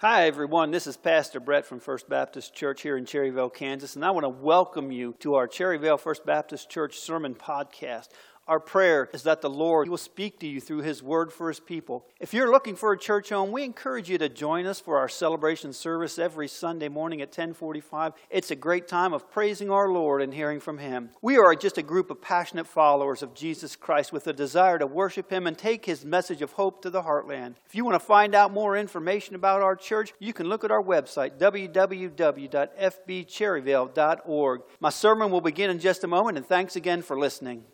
Hi, everyone. This is Pastor Brett from First Baptist Church here in Cherryvale, Kansas, and I want to welcome you to our Cherryvale First Baptist Church Sermon Podcast. Our prayer is that the Lord will speak to you through His Word for His people. If you're looking for a church home, we encourage you to join us for our celebration service every Sunday morning at 1045. It's a great time of praising our Lord and hearing from Him. We are just a group of passionate followers of Jesus Christ with a desire to worship Him and take His message of hope to the heartland. If you want to find out more information about our church, you can look at our website, www.fbcherryvale.org. My sermon will begin in just a moment, and thanks again for listening.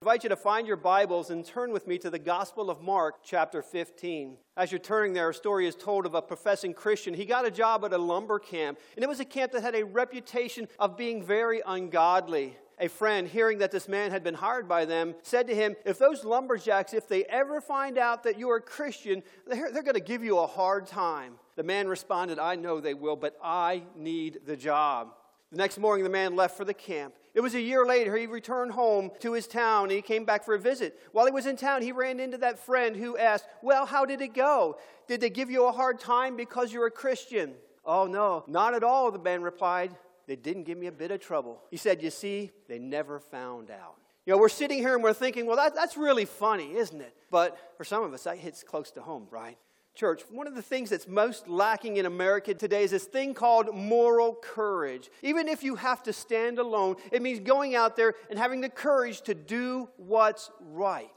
I invite you to find your Bibles and turn with me to the Gospel of Mark, chapter 15. As you're turning there, a story is told of a professing Christian. He got a job at a lumber camp, and it was a camp that had a reputation of being very ungodly. A friend, hearing that this man had been hired by them, said to him, If those lumberjacks, if they ever find out that you are a Christian, they're, they're going to give you a hard time. The man responded, I know they will, but I need the job. The next morning, the man left for the camp. It was a year later, he returned home to his town and he came back for a visit. While he was in town, he ran into that friend who asked, Well, how did it go? Did they give you a hard time because you're a Christian? Oh, no, not at all, the man replied. They didn't give me a bit of trouble. He said, You see, they never found out. You know, we're sitting here and we're thinking, well, that, that's really funny, isn't it? But for some of us, that hits close to home, right? Church, one of the things that's most lacking in America today is this thing called moral courage. Even if you have to stand alone, it means going out there and having the courage to do what's right.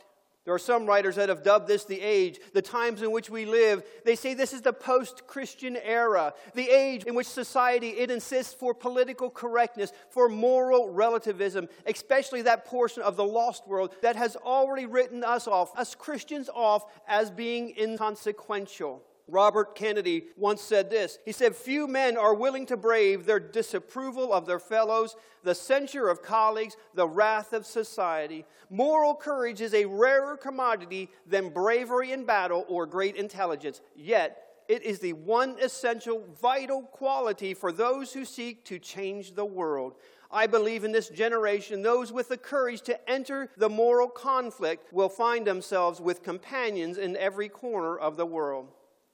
There are some writers that have dubbed this the age, the times in which we live. They say this is the post-Christian era, the age in which society it insists for political correctness, for moral relativism, especially that portion of the lost world that has already written us off, us Christians off as being inconsequential. Robert Kennedy once said this. He said, Few men are willing to brave their disapproval of their fellows, the censure of colleagues, the wrath of society. Moral courage is a rarer commodity than bravery in battle or great intelligence. Yet, it is the one essential, vital quality for those who seek to change the world. I believe in this generation, those with the courage to enter the moral conflict will find themselves with companions in every corner of the world.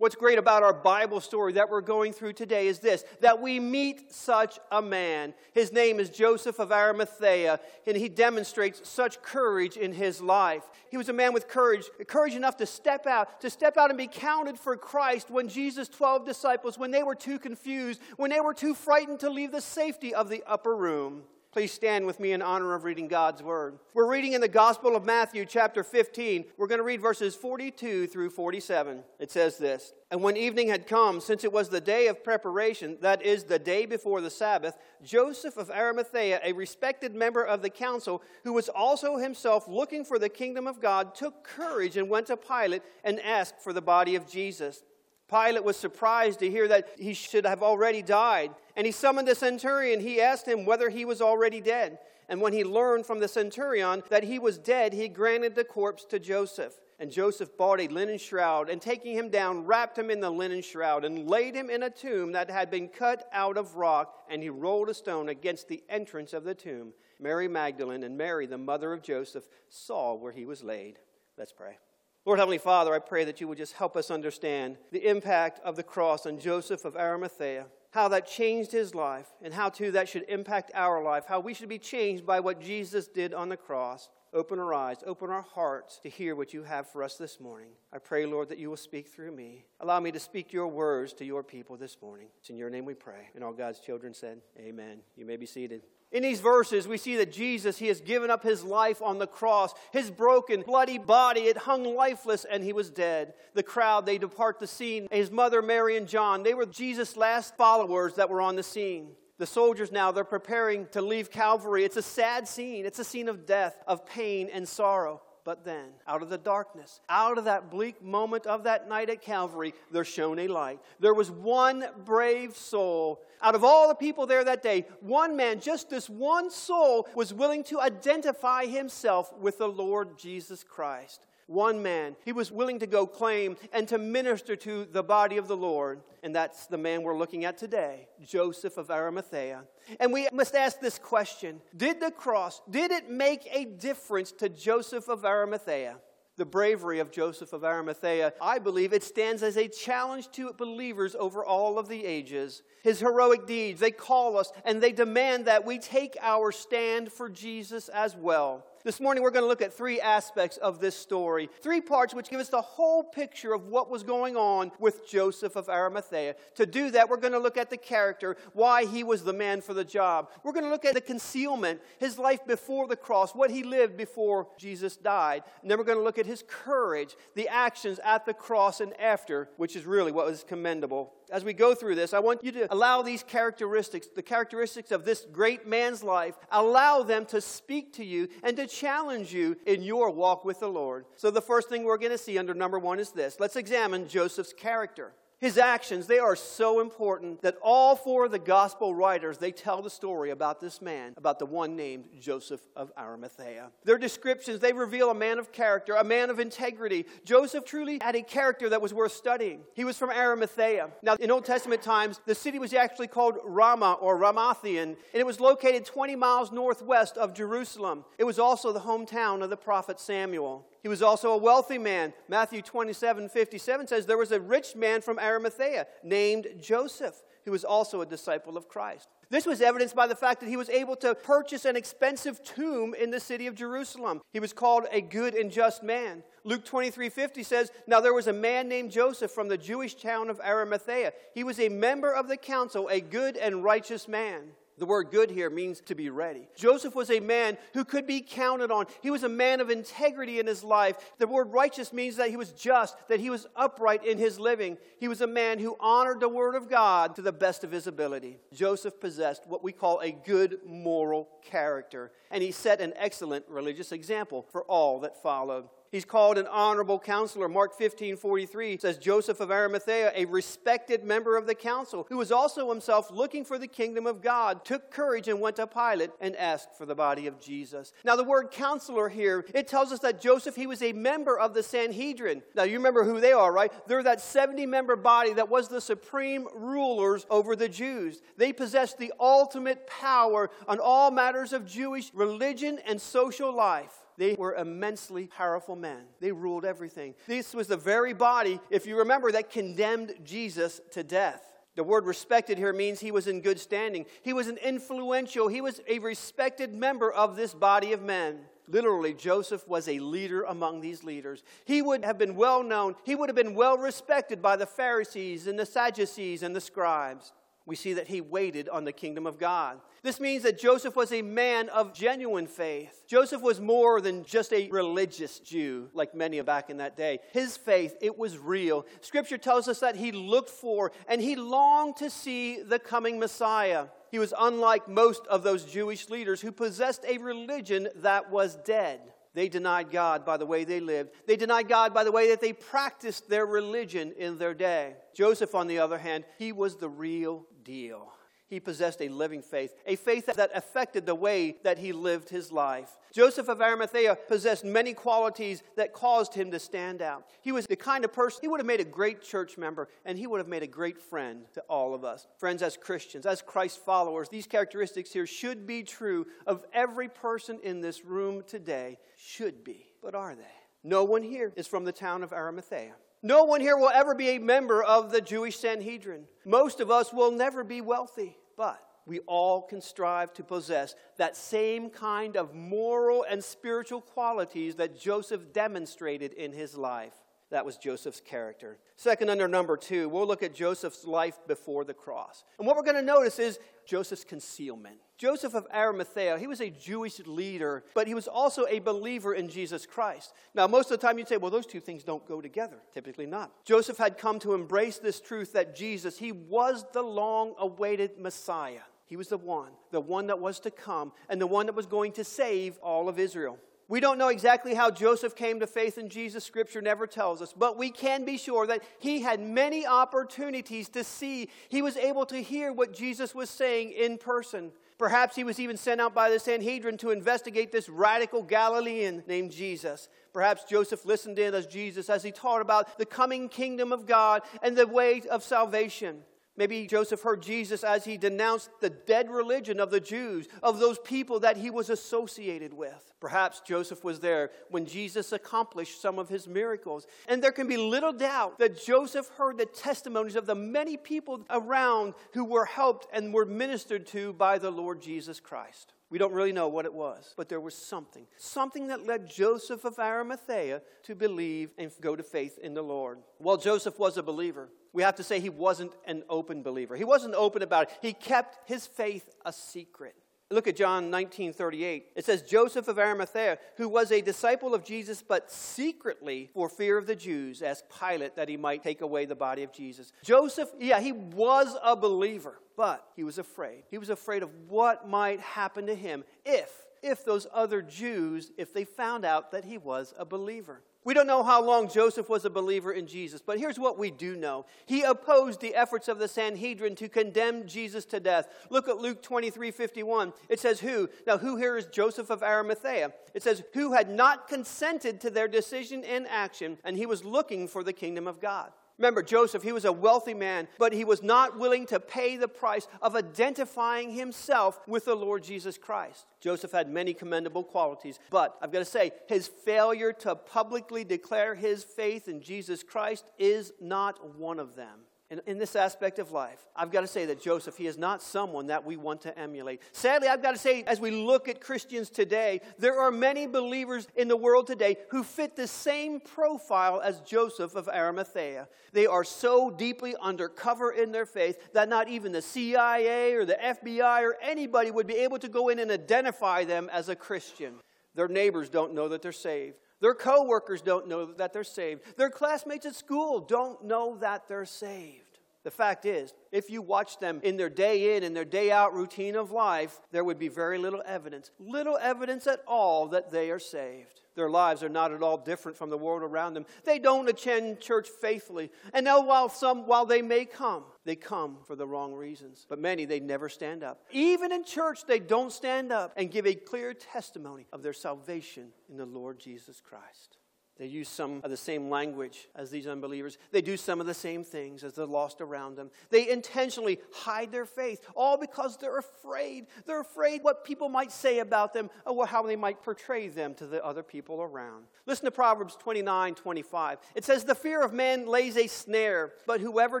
What's great about our Bible story that we're going through today is this that we meet such a man. His name is Joseph of Arimathea, and he demonstrates such courage in his life. He was a man with courage, courage enough to step out, to step out and be counted for Christ when Jesus' 12 disciples, when they were too confused, when they were too frightened to leave the safety of the upper room. Please stand with me in honor of reading God's word. We're reading in the Gospel of Matthew, chapter 15. We're going to read verses 42 through 47. It says this And when evening had come, since it was the day of preparation, that is, the day before the Sabbath, Joseph of Arimathea, a respected member of the council, who was also himself looking for the kingdom of God, took courage and went to Pilate and asked for the body of Jesus. Pilate was surprised to hear that he should have already died. And he summoned the centurion. He asked him whether he was already dead. And when he learned from the centurion that he was dead, he granted the corpse to Joseph. And Joseph bought a linen shroud, and taking him down, wrapped him in the linen shroud, and laid him in a tomb that had been cut out of rock. And he rolled a stone against the entrance of the tomb. Mary Magdalene and Mary, the mother of Joseph, saw where he was laid. Let's pray. Lord Heavenly Father, I pray that you would just help us understand the impact of the cross on Joseph of Arimathea, how that changed his life, and how too that should impact our life, how we should be changed by what Jesus did on the cross. Open our eyes, open our hearts to hear what you have for us this morning. I pray, Lord, that you will speak through me. Allow me to speak your words to your people this morning. It's in your name we pray. And all God's children said, Amen. You may be seated. In these verses, we see that Jesus, he has given up his life on the cross. His broken, bloody body, it hung lifeless and he was dead. The crowd, they depart the scene. His mother, Mary, and John, they were Jesus' last followers that were on the scene. The soldiers now, they're preparing to leave Calvary. It's a sad scene. It's a scene of death, of pain, and sorrow. But then, out of the darkness, out of that bleak moment of that night at Calvary, there shone a light. There was one brave soul. Out of all the people there that day, one man, just this one soul, was willing to identify himself with the Lord Jesus Christ one man. He was willing to go claim and to minister to the body of the Lord. And that's the man we're looking at today, Joseph of Arimathea. And we must ask this question Did the cross, did it make a difference to Joseph of Arimathea? the bravery of Joseph of Arimathea, I believe it stands as a challenge to believers over all of the ages. His heroic deeds, they call us and they demand that we take our stand for Jesus as well. This morning, we're going to look at three aspects of this story, three parts which give us the whole picture of what was going on with Joseph of Arimathea. To do that, we're going to look at the character, why he was the man for the job. We're going to look at the concealment, his life before the cross, what he lived before Jesus died. And then we're going to look at his courage, the actions at the cross and after, which is really what was commendable as we go through this, I want you to allow these characteristics, the characteristics of this great man's life, allow them to speak to you and to challenge you in your walk with the Lord. So, the first thing we're going to see under number one is this let's examine Joseph's character. His actions, they are so important that all four of the gospel writers, they tell the story about this man, about the one named Joseph of Arimathea. Their descriptions, they reveal a man of character, a man of integrity. Joseph truly had a character that was worth studying. He was from Arimathea. Now, in Old Testament times, the city was actually called Ramah or Ramathaim, and it was located 20 miles northwest of Jerusalem. It was also the hometown of the prophet Samuel. He was also a wealthy man. Matthew 27 57 says, There was a rich man from Arimathea named Joseph, who was also a disciple of Christ. This was evidenced by the fact that he was able to purchase an expensive tomb in the city of Jerusalem. He was called a good and just man. Luke 23 50 says, Now there was a man named Joseph from the Jewish town of Arimathea. He was a member of the council, a good and righteous man. The word good here means to be ready. Joseph was a man who could be counted on. He was a man of integrity in his life. The word righteous means that he was just, that he was upright in his living. He was a man who honored the word of God to the best of his ability. Joseph possessed what we call a good moral character, and he set an excellent religious example for all that followed. He's called an honorable counselor. Mark 15 43 says, Joseph of Arimathea, a respected member of the council, who was also himself looking for the kingdom of God, took courage and went to Pilate and asked for the body of Jesus. Now, the word counselor here, it tells us that Joseph, he was a member of the Sanhedrin. Now, you remember who they are, right? They're that 70 member body that was the supreme rulers over the Jews. They possessed the ultimate power on all matters of Jewish religion and social life. They were immensely powerful men. They ruled everything. This was the very body, if you remember, that condemned Jesus to death. The word respected here means he was in good standing. He was an influential, he was a respected member of this body of men. Literally, Joseph was a leader among these leaders. He would have been well known, he would have been well respected by the Pharisees and the Sadducees and the scribes we see that he waited on the kingdom of God. This means that Joseph was a man of genuine faith. Joseph was more than just a religious Jew, like many back in that day. His faith, it was real. Scripture tells us that he looked for and he longed to see the coming Messiah. He was unlike most of those Jewish leaders who possessed a religion that was dead. They denied God by the way they lived. They denied God by the way that they practiced their religion in their day. Joseph, on the other hand, he was the real deal. He possessed a living faith, a faith that affected the way that he lived his life. Joseph of Arimathea possessed many qualities that caused him to stand out. He was the kind of person, he would have made a great church member, and he would have made a great friend to all of us. Friends, as Christians, as Christ followers, these characteristics here should be true of every person in this room today. Should be. But are they? No one here is from the town of Arimathea. No one here will ever be a member of the Jewish Sanhedrin. Most of us will never be wealthy. But we all can strive to possess that same kind of moral and spiritual qualities that Joseph demonstrated in his life. That was Joseph's character. Second, under number two, we'll look at Joseph's life before the cross. And what we're going to notice is Joseph's concealment. Joseph of Arimathea, he was a Jewish leader, but he was also a believer in Jesus Christ. Now, most of the time you'd say, well, those two things don't go together. Typically not. Joseph had come to embrace this truth that Jesus, he was the long awaited Messiah. He was the one, the one that was to come, and the one that was going to save all of Israel. We don't know exactly how Joseph came to faith in Jesus. Scripture never tells us. But we can be sure that he had many opportunities to see. He was able to hear what Jesus was saying in person. Perhaps he was even sent out by the Sanhedrin to investigate this radical Galilean named Jesus. Perhaps Joseph listened in as Jesus as he taught about the coming kingdom of God and the way of salvation. Maybe Joseph heard Jesus as he denounced the dead religion of the Jews, of those people that he was associated with. Perhaps Joseph was there when Jesus accomplished some of his miracles. And there can be little doubt that Joseph heard the testimonies of the many people around who were helped and were ministered to by the Lord Jesus Christ. We don't really know what it was, but there was something. Something that led Joseph of Arimathea to believe and go to faith in the Lord. Well, Joseph was a believer. We have to say he wasn't an open believer. He wasn't open about it. He kept his faith a secret. Look at John 19 38. It says, Joseph of Arimathea, who was a disciple of Jesus, but secretly, for fear of the Jews, asked Pilate that he might take away the body of Jesus. Joseph, yeah, he was a believer, but he was afraid. He was afraid of what might happen to him if, if those other Jews, if they found out that he was a believer. We don't know how long Joseph was a believer in Jesus, but here's what we do know. He opposed the efforts of the Sanhedrin to condemn Jesus to death. Look at Luke 23 51. It says, Who? Now, who here is Joseph of Arimathea? It says, Who had not consented to their decision and action, and he was looking for the kingdom of God. Remember, Joseph, he was a wealthy man, but he was not willing to pay the price of identifying himself with the Lord Jesus Christ. Joseph had many commendable qualities, but I've got to say, his failure to publicly declare his faith in Jesus Christ is not one of them in, in this aspect of life, I've got to say that Joseph, he is not someone that we want to emulate. Sadly, I've got to say, as we look at Christians today, there are many believers in the world today who fit the same profile as Joseph of Arimathea. They are so deeply undercover in their faith that not even the CIA or the FBI or anybody would be able to go in and identify them as a Christian. Their neighbors don't know that they're saved. Their coworkers don't know that they're saved. Their classmates at school don't know that they're saved. The fact is, if you watch them in their day in and their day out routine of life, there would be very little evidence, little evidence at all that they are saved. Their lives are not at all different from the world around them. They don't attend church faithfully. And now while some while they may come, they come for the wrong reasons. But many they never stand up. Even in church they don't stand up and give a clear testimony of their salvation in the Lord Jesus Christ. They use some of the same language as these unbelievers. They do some of the same things as the lost around them. They intentionally hide their faith, all because they're afraid. They're afraid what people might say about them or how they might portray them to the other people around. Listen to Proverbs 29 25. It says, The fear of man lays a snare, but whoever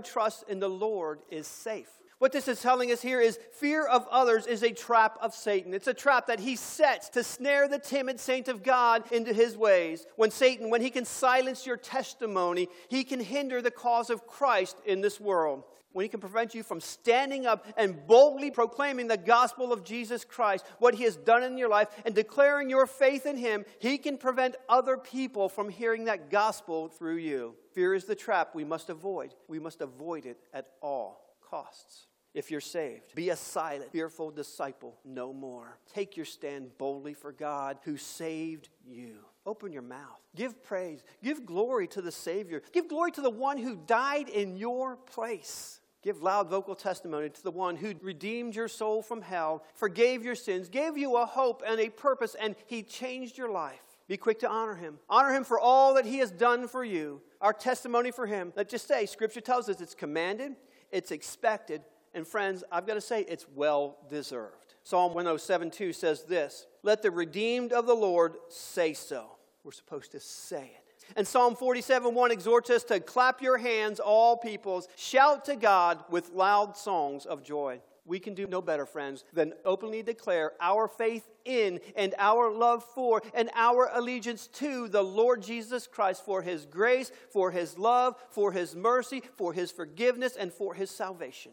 trusts in the Lord is safe. What this is telling us here is fear of others is a trap of Satan. It's a trap that he sets to snare the timid saint of God into his ways. When Satan, when he can silence your testimony, he can hinder the cause of Christ in this world. When he can prevent you from standing up and boldly proclaiming the gospel of Jesus Christ, what he has done in your life, and declaring your faith in him, he can prevent other people from hearing that gospel through you. Fear is the trap we must avoid. We must avoid it at all costs if you're saved. Be a silent, fearful disciple no more. Take your stand boldly for God who saved you. Open your mouth. Give praise. Give glory to the Savior. Give glory to the one who died in your place. Give loud vocal testimony to the one who redeemed your soul from hell, forgave your sins, gave you a hope and a purpose, and he changed your life. Be quick to honor him. Honor him for all that he has done for you. Our testimony for him. Let's just say, Scripture tells us it's commanded, it's expected, and friends, I've got to say, it's well deserved. Psalm 107 2 says this Let the redeemed of the Lord say so. We're supposed to say it. And Psalm 47 1 exhorts us to clap your hands, all peoples, shout to God with loud songs of joy. We can do no better, friends, than openly declare our faith in and our love for and our allegiance to the Lord Jesus Christ for his grace, for his love, for his mercy, for his forgiveness, and for his salvation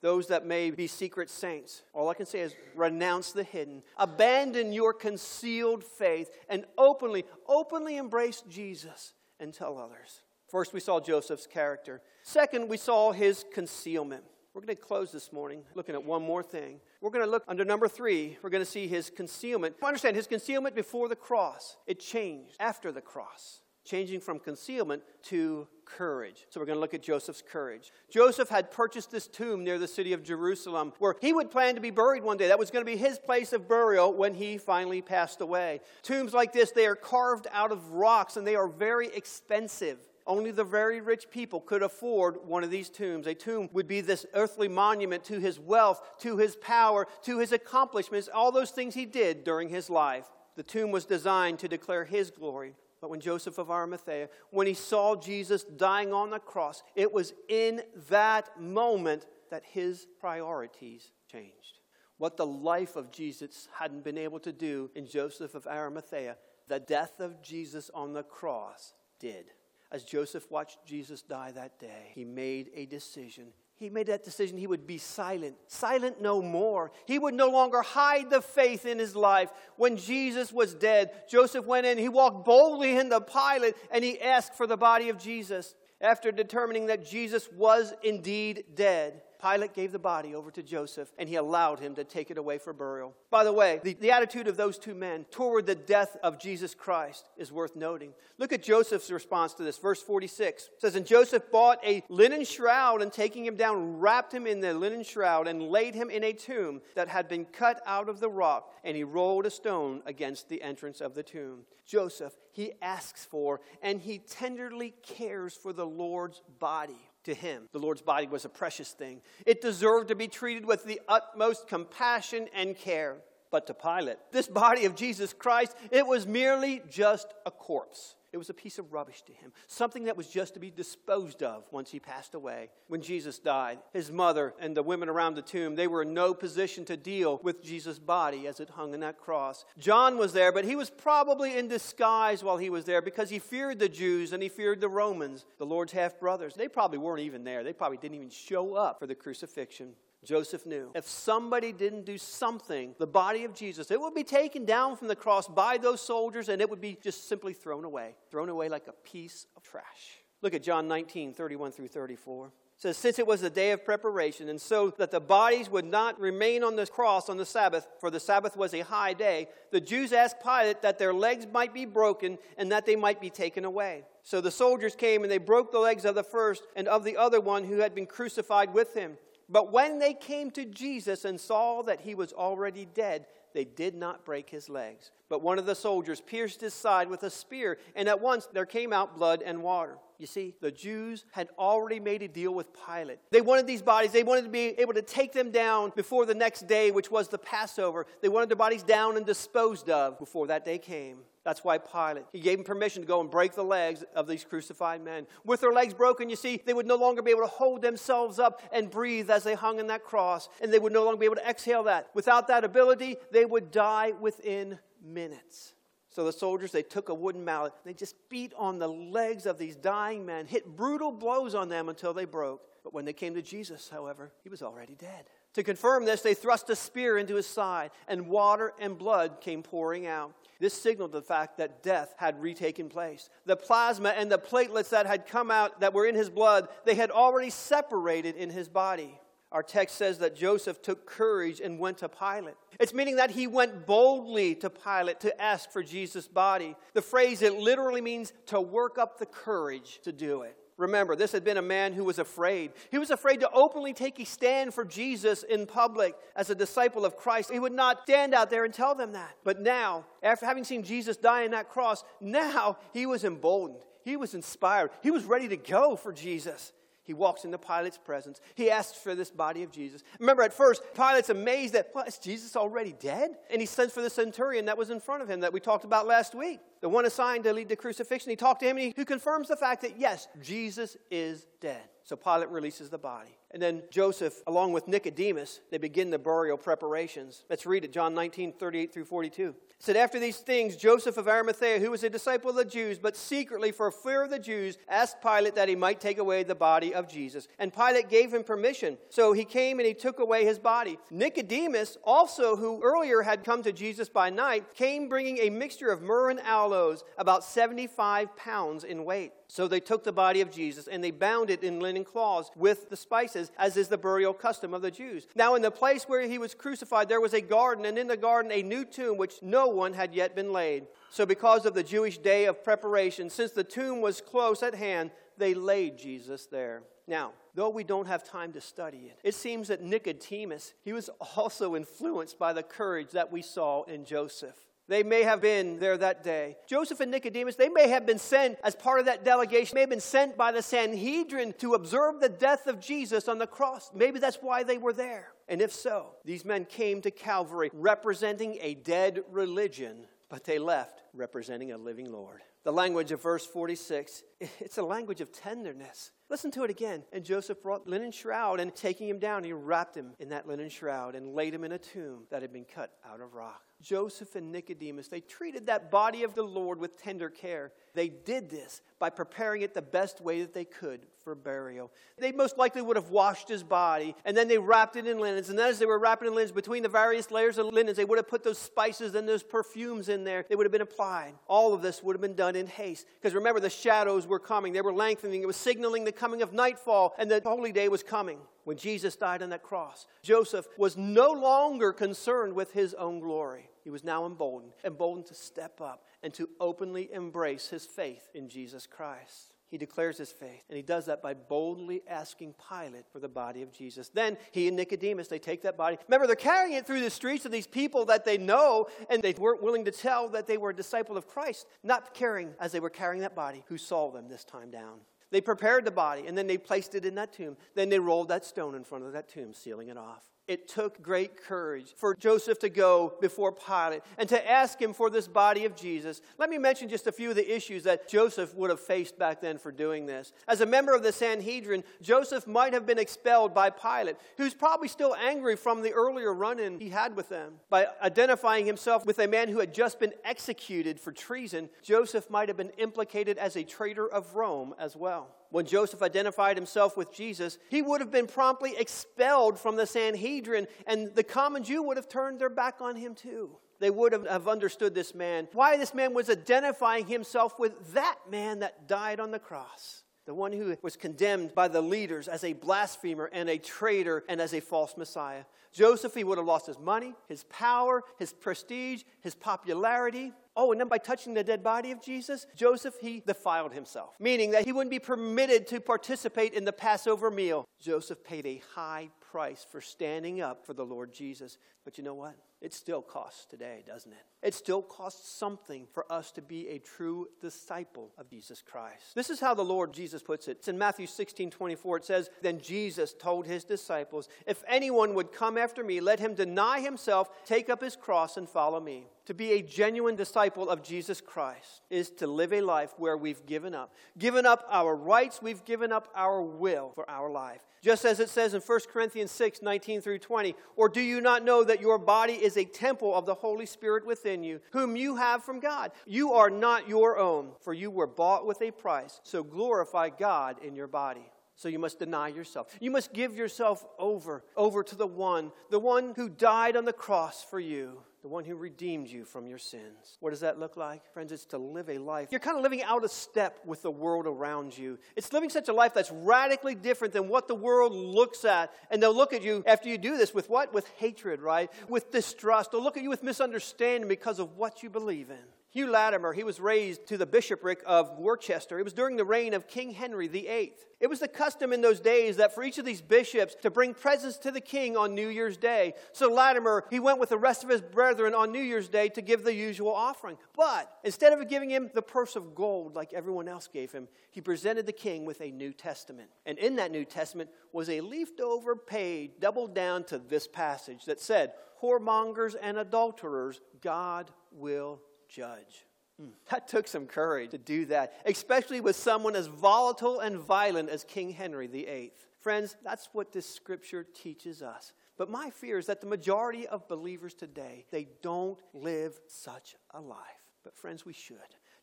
those that may be secret saints. All I can say is renounce the hidden, abandon your concealed faith, and openly, openly embrace Jesus and tell others. First, we saw Joseph's character. Second, we saw his concealment. We're going to close this morning looking at one more thing. We're going to look under number three. We're going to see his concealment. Understand his concealment before the cross. It changed after the cross changing from concealment to courage. So we're going to look at Joseph's courage. Joseph had purchased this tomb near the city of Jerusalem where he would plan to be buried one day. That was going to be his place of burial when he finally passed away. Tombs like this, they are carved out of rocks and they are very expensive. Only the very rich people could afford one of these tombs. A tomb would be this earthly monument to his wealth, to his power, to his accomplishments, all those things he did during his life. The tomb was designed to declare his glory. But when Joseph of Arimathea, when he saw Jesus dying on the cross, it was in that moment that his priorities changed. What the life of Jesus hadn't been able to do in Joseph of Arimathea, the death of Jesus on the cross did. As Joseph watched Jesus die that day, he made a decision. He made that decision he would be silent, silent no more. He would no longer hide the faith in his life. When Jesus was dead, Joseph went in, he walked boldly into Pilate, and he asked for the body of Jesus. After determining that Jesus was indeed dead, Pilate gave the body over to Joseph and he allowed him to take it away for burial. By the way, the, the attitude of those two men toward the death of Jesus Christ is worth noting. Look at Joseph's response to this. Verse 46 says, And Joseph bought a linen shroud and taking him down, wrapped him in the linen shroud and laid him in a tomb that had been cut out of the rock, and he rolled a stone against the entrance of the tomb. Joseph, he asks for and he tenderly cares for the Lord's body to him. The Lord's body was a precious thing. It deserved to be treated with the utmost compassion and care. But to Pilate, this body of Jesus Christ, it was merely just a corpse. It was a piece of rubbish to him, something that was just to be disposed of once he passed away. When Jesus died, his mother and the women around the tomb, they were in no position to deal with Jesus' body as it hung in that cross. John was there, but he was probably in disguise while he was there because he feared the Jews and he feared the Romans, the Lord's half brothers. They probably weren't even there. They probably didn't even show up for the crucifixion. Joseph knew if somebody didn't do something, the body of Jesus, it would be taken down from the cross by those soldiers and it would be just simply thrown away, thrown away like a piece of trash. Look at John 19, 31 through 34. It says, Since it was the day of preparation, and so that the bodies would not remain on the cross on the Sabbath, for the Sabbath was a high day, the Jews asked Pilate that their legs might be broken and that they might be taken away. So the soldiers came and they broke the legs of the first and of the other one who had been crucified with him. But when they came to Jesus and saw that he was already dead, they did not break his legs. But one of the soldiers pierced his side with a spear, and at once there came out blood and water. You see, the Jews had already made a deal with Pilate. They wanted these bodies, they wanted to be able to take them down before the next day, which was the Passover. They wanted their bodies down and disposed of before that day came. That's why Pilate, he gave him permission to go and break the legs of these crucified men. With their legs broken, you see, they would no longer be able to hold themselves up and breathe as they hung in that cross, and they would no longer be able to exhale that. Without that ability, they would die within minutes. So the soldiers, they took a wooden mallet, they just beat on the legs of these dying men, hit brutal blows on them until they broke. But when they came to Jesus, however, he was already dead. To confirm this, they thrust a spear into his side, and water and blood came pouring out. This signaled the fact that death had retaken place. The plasma and the platelets that had come out that were in his blood, they had already separated in his body. Our text says that Joseph took courage and went to Pilate. It's meaning that he went boldly to Pilate to ask for Jesus' body. The phrase, it literally means to work up the courage to do it. Remember, this had been a man who was afraid. He was afraid to openly take a stand for Jesus in public as a disciple of Christ. He would not stand out there and tell them that. But now, after having seen Jesus die on that cross, now he was emboldened. He was inspired. He was ready to go for Jesus. He walks into Pilate's presence. He asks for this body of Jesus. Remember, at first, Pilate's amazed that, well, is Jesus already dead? And he sends for the centurion that was in front of him that we talked about last week the one assigned to lead the crucifixion. He talked to him and he, he confirms the fact that, yes, Jesus is dead. So Pilate releases the body. And then Joseph, along with Nicodemus, they begin the burial preparations. Let's read it, John 19, 38 through 42. It said, After these things, Joseph of Arimathea, who was a disciple of the Jews, but secretly for fear of the Jews, asked Pilate that he might take away the body of Jesus. And Pilate gave him permission. So he came and he took away his body. Nicodemus, also, who earlier had come to Jesus by night, came bringing a mixture of myrrh and aloes, about 75 pounds in weight. So they took the body of Jesus and they bound it in linen cloths with the spices, as is the burial custom of the Jews. Now, in the place where he was crucified, there was a garden, and in the garden a new tomb which no one had yet been laid. So, because of the Jewish day of preparation, since the tomb was close at hand, they laid Jesus there. Now, though we don't have time to study it, it seems that Nicodemus, he was also influenced by the courage that we saw in Joseph. They may have been there that day. Joseph and Nicodemus, they may have been sent as part of that delegation, they may have been sent by the Sanhedrin to observe the death of Jesus on the cross. Maybe that's why they were there. And if so, these men came to Calvary representing a dead religion, but they left representing a living Lord. The language of verse 46, it's a language of tenderness. Listen to it again. And Joseph brought linen shroud, and taking him down, he wrapped him in that linen shroud and laid him in a tomb that had been cut out of rock. Joseph and Nicodemus, they treated that body of the Lord with tender care. They did this by preparing it the best way that they could for burial. They most likely would have washed his body, and then they wrapped it in linens. And as they were wrapping in linens, between the various layers of linens, they would have put those spices and those perfumes in there. They would have been applied. All of this would have been done in haste. Because remember, the shadows were coming, they were lengthening. It was signaling the coming of nightfall, and the holy day was coming when Jesus died on that cross. Joseph was no longer concerned with his own glory. He was now emboldened, emboldened to step up and to openly embrace his faith in Jesus Christ. He declares his faith, and he does that by boldly asking Pilate for the body of Jesus. Then he and Nicodemus, they take that body. Remember, they're carrying it through the streets of these people that they know, and they weren't willing to tell that they were a disciple of Christ, not caring as they were carrying that body who saw them this time down. They prepared the body, and then they placed it in that tomb. Then they rolled that stone in front of that tomb, sealing it off. It took great courage for Joseph to go before Pilate and to ask him for this body of Jesus. Let me mention just a few of the issues that Joseph would have faced back then for doing this. As a member of the Sanhedrin, Joseph might have been expelled by Pilate, who's probably still angry from the earlier run in he had with them. By identifying himself with a man who had just been executed for treason, Joseph might have been implicated as a traitor of Rome as well when Joseph identified himself with Jesus, he would have been promptly expelled from the Sanhedrin, and the common Jew would have turned their back on him too. They would have understood this man, why this man was identifying himself with that man that died on the cross the one who was condemned by the leaders as a blasphemer and a traitor and as a false Messiah. Joseph, he would have lost his money, his power, his prestige, his popularity. Oh, and then by touching the dead body of Jesus, Joseph, he defiled himself, meaning that he wouldn't be permitted to participate in the Passover meal. Joseph paid a high price for standing up for the Lord Jesus. But you know what? It still costs today, doesn't it? It still costs something for us to be a true disciple of Jesus Christ. This is how the Lord Jesus puts it. It's in Matthew 16 24. It says, Then Jesus told his disciples, If anyone would come after me, let him deny himself, take up his cross, and follow me. To be a genuine disciple of Jesus Christ is to live a life where we've given up. Given up our rights, we've given up our will for our life. Just as it says in 1 Corinthians 6 19 through 20, Or do you not know that your body is a temple of the Holy Spirit within you, whom you have from God? You are not your own, for you were bought with a price. So glorify God in your body. So you must deny yourself. You must give yourself over, over to the one, the one who died on the cross for you the one who redeemed you from your sins. What does that look like? Friends, it's to live a life. You're kind of living out of step with the world around you. It's living such a life that's radically different than what the world looks at. And they'll look at you after you do this with what? With hatred, right? With distrust. They'll look at you with misunderstanding because of what you believe in. Hugh Latimer, he was raised to the bishopric of Worcester. It was during the reign of King Henry VIII. It was the custom in those days that for each of these bishops to bring presents to the king on New Year's Day. So Latimer, he went with the rest of his brethren on New Year's Day to give the usual offering. But instead of giving him the purse of gold like everyone else gave him, he presented the king with a New Testament. And in that New Testament was a leafed over page doubled down to this passage that said, Whoremongers and adulterers, God will judge. Hmm. That took some courage to do that, especially with someone as volatile and violent as King Henry VIII. Friends, that's what this scripture teaches us. But my fear is that the majority of believers today, they don't live such a life. But friends, we should.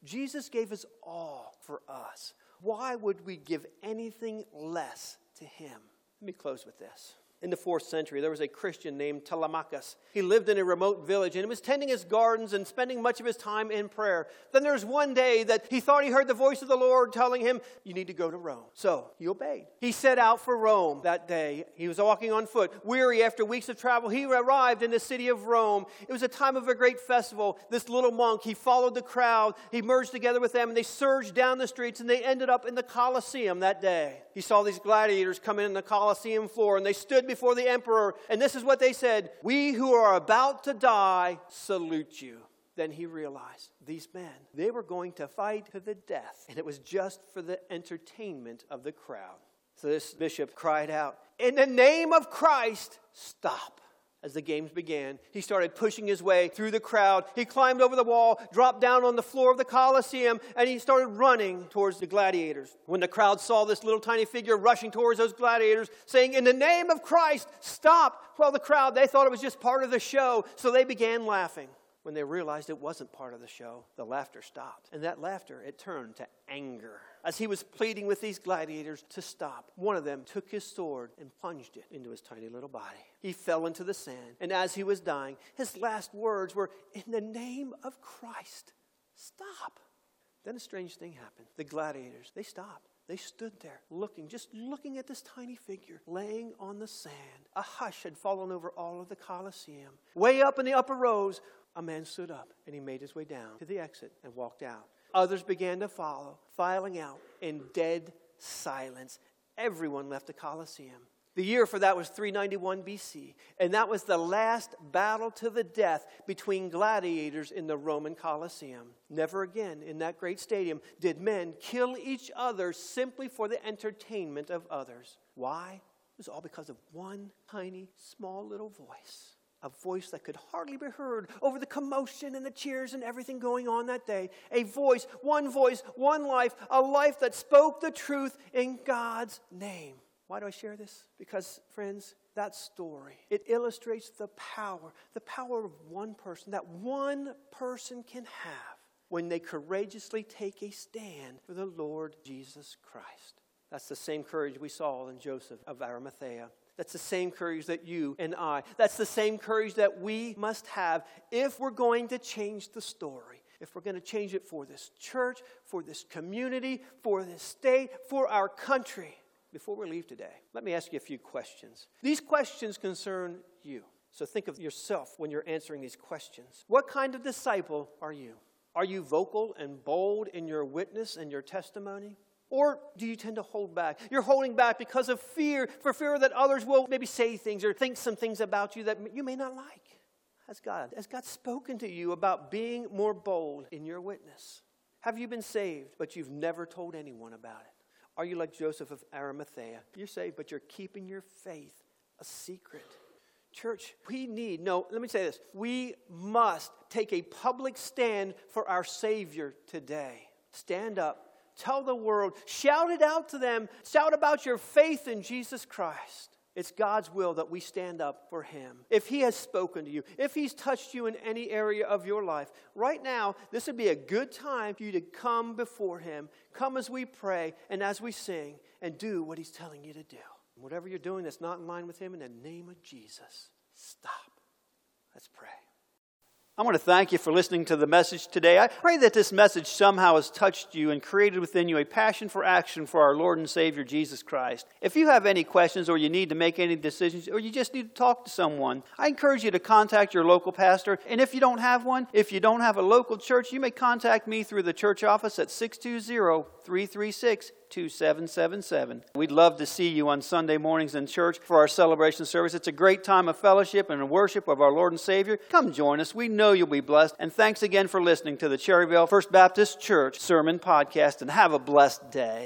Jesus gave us all for us. Why would we give anything less to him? Let me close with this in the fourth century, there was a Christian named Telemachus. He lived in a remote village and he was tending his gardens and spending much of his time in prayer. Then there was one day that he thought he heard the voice of the Lord telling him, You need to go to Rome. So he obeyed. He set out for Rome that day. He was walking on foot. Weary after weeks of travel, he arrived in the city of Rome. It was a time of a great festival. This little monk, he followed the crowd. He merged together with them and they surged down the streets and they ended up in the Colosseum that day. He saw these gladiators come in the Colosseum floor and they stood before the emperor, and this is what they said We who are about to die salute you. Then he realized these men, they were going to fight to the death, and it was just for the entertainment of the crowd. So this bishop cried out, In the name of Christ, stop. As the games began, he started pushing his way through the crowd. He climbed over the wall, dropped down on the floor of the Colosseum, and he started running towards the gladiators. When the crowd saw this little tiny figure rushing towards those gladiators, saying, In the name of Christ, stop! Well, the crowd, they thought it was just part of the show, so they began laughing. When they realized it wasn't part of the show, the laughter stopped. And that laughter, it turned to anger. As he was pleading with these gladiators to stop, one of them took his sword and plunged it into his tiny little body. He fell into the sand, and as he was dying, his last words were, In the name of Christ, stop. Then a strange thing happened. The gladiators, they stopped. They stood there looking, just looking at this tiny figure laying on the sand. A hush had fallen over all of the Colosseum. Way up in the upper rows, a man stood up and he made his way down to the exit and walked out. Others began to follow, filing out in dead silence. Everyone left the Colosseum. The year for that was 391 BC, and that was the last battle to the death between gladiators in the Roman Colosseum. Never again in that great stadium did men kill each other simply for the entertainment of others. Why? It was all because of one tiny, small little voice a voice that could hardly be heard over the commotion and the cheers and everything going on that day. A voice, one voice, one life, a life that spoke the truth in God's name. Why do I share this? Because, friends, that story, it illustrates the power, the power of one person, that one person can have when they courageously take a stand for the Lord Jesus Christ. That's the same courage we saw in Joseph of Arimathea. That's the same courage that you and I, that's the same courage that we must have if we're going to change the story. If we're going to change it for this church, for this community, for this state, for our country. Before we leave today, let me ask you a few questions. These questions concern you. So think of yourself when you're answering these questions. What kind of disciple are you? Are you vocal and bold in your witness and your testimony? Or do you tend to hold back? You're holding back because of fear, for fear that others will maybe say things or think some things about you that you may not like. Has God, has God spoken to you about being more bold in your witness? Have you been saved, but you've never told anyone about it? Are you like Joseph of Arimathea? You're saved, but you're keeping your faith a secret. Church, we need, no, let me say this. We must take a public stand for our Savior today. Stand up Tell the world. Shout it out to them. Shout about your faith in Jesus Christ. It's God's will that we stand up for Him. If He has spoken to you, if He's touched you in any area of your life, right now, this would be a good time for you to come before Him. Come as we pray and as we sing and do what He's telling you to do. Whatever you're doing that's not in line with Him, in the name of Jesus, stop. Let's pray. I want to thank you for listening to the message today. I pray that this message somehow has touched you and created within you a passion for action for our Lord and Savior Jesus Christ. If you have any questions or you need to make any decisions or you just need to talk to someone, I encourage you to contact your local pastor. And if you don't have one, if you don't have a local church, you may contact me through the church office at 620 336 2777. We'd love to see you on Sunday mornings in church for our celebration service. It's a great time of fellowship and worship of our Lord and Savior. Come join us. We know you'll be blessed. And thanks again for listening to the Cherryvale First Baptist Church Sermon Podcast, and have a blessed day.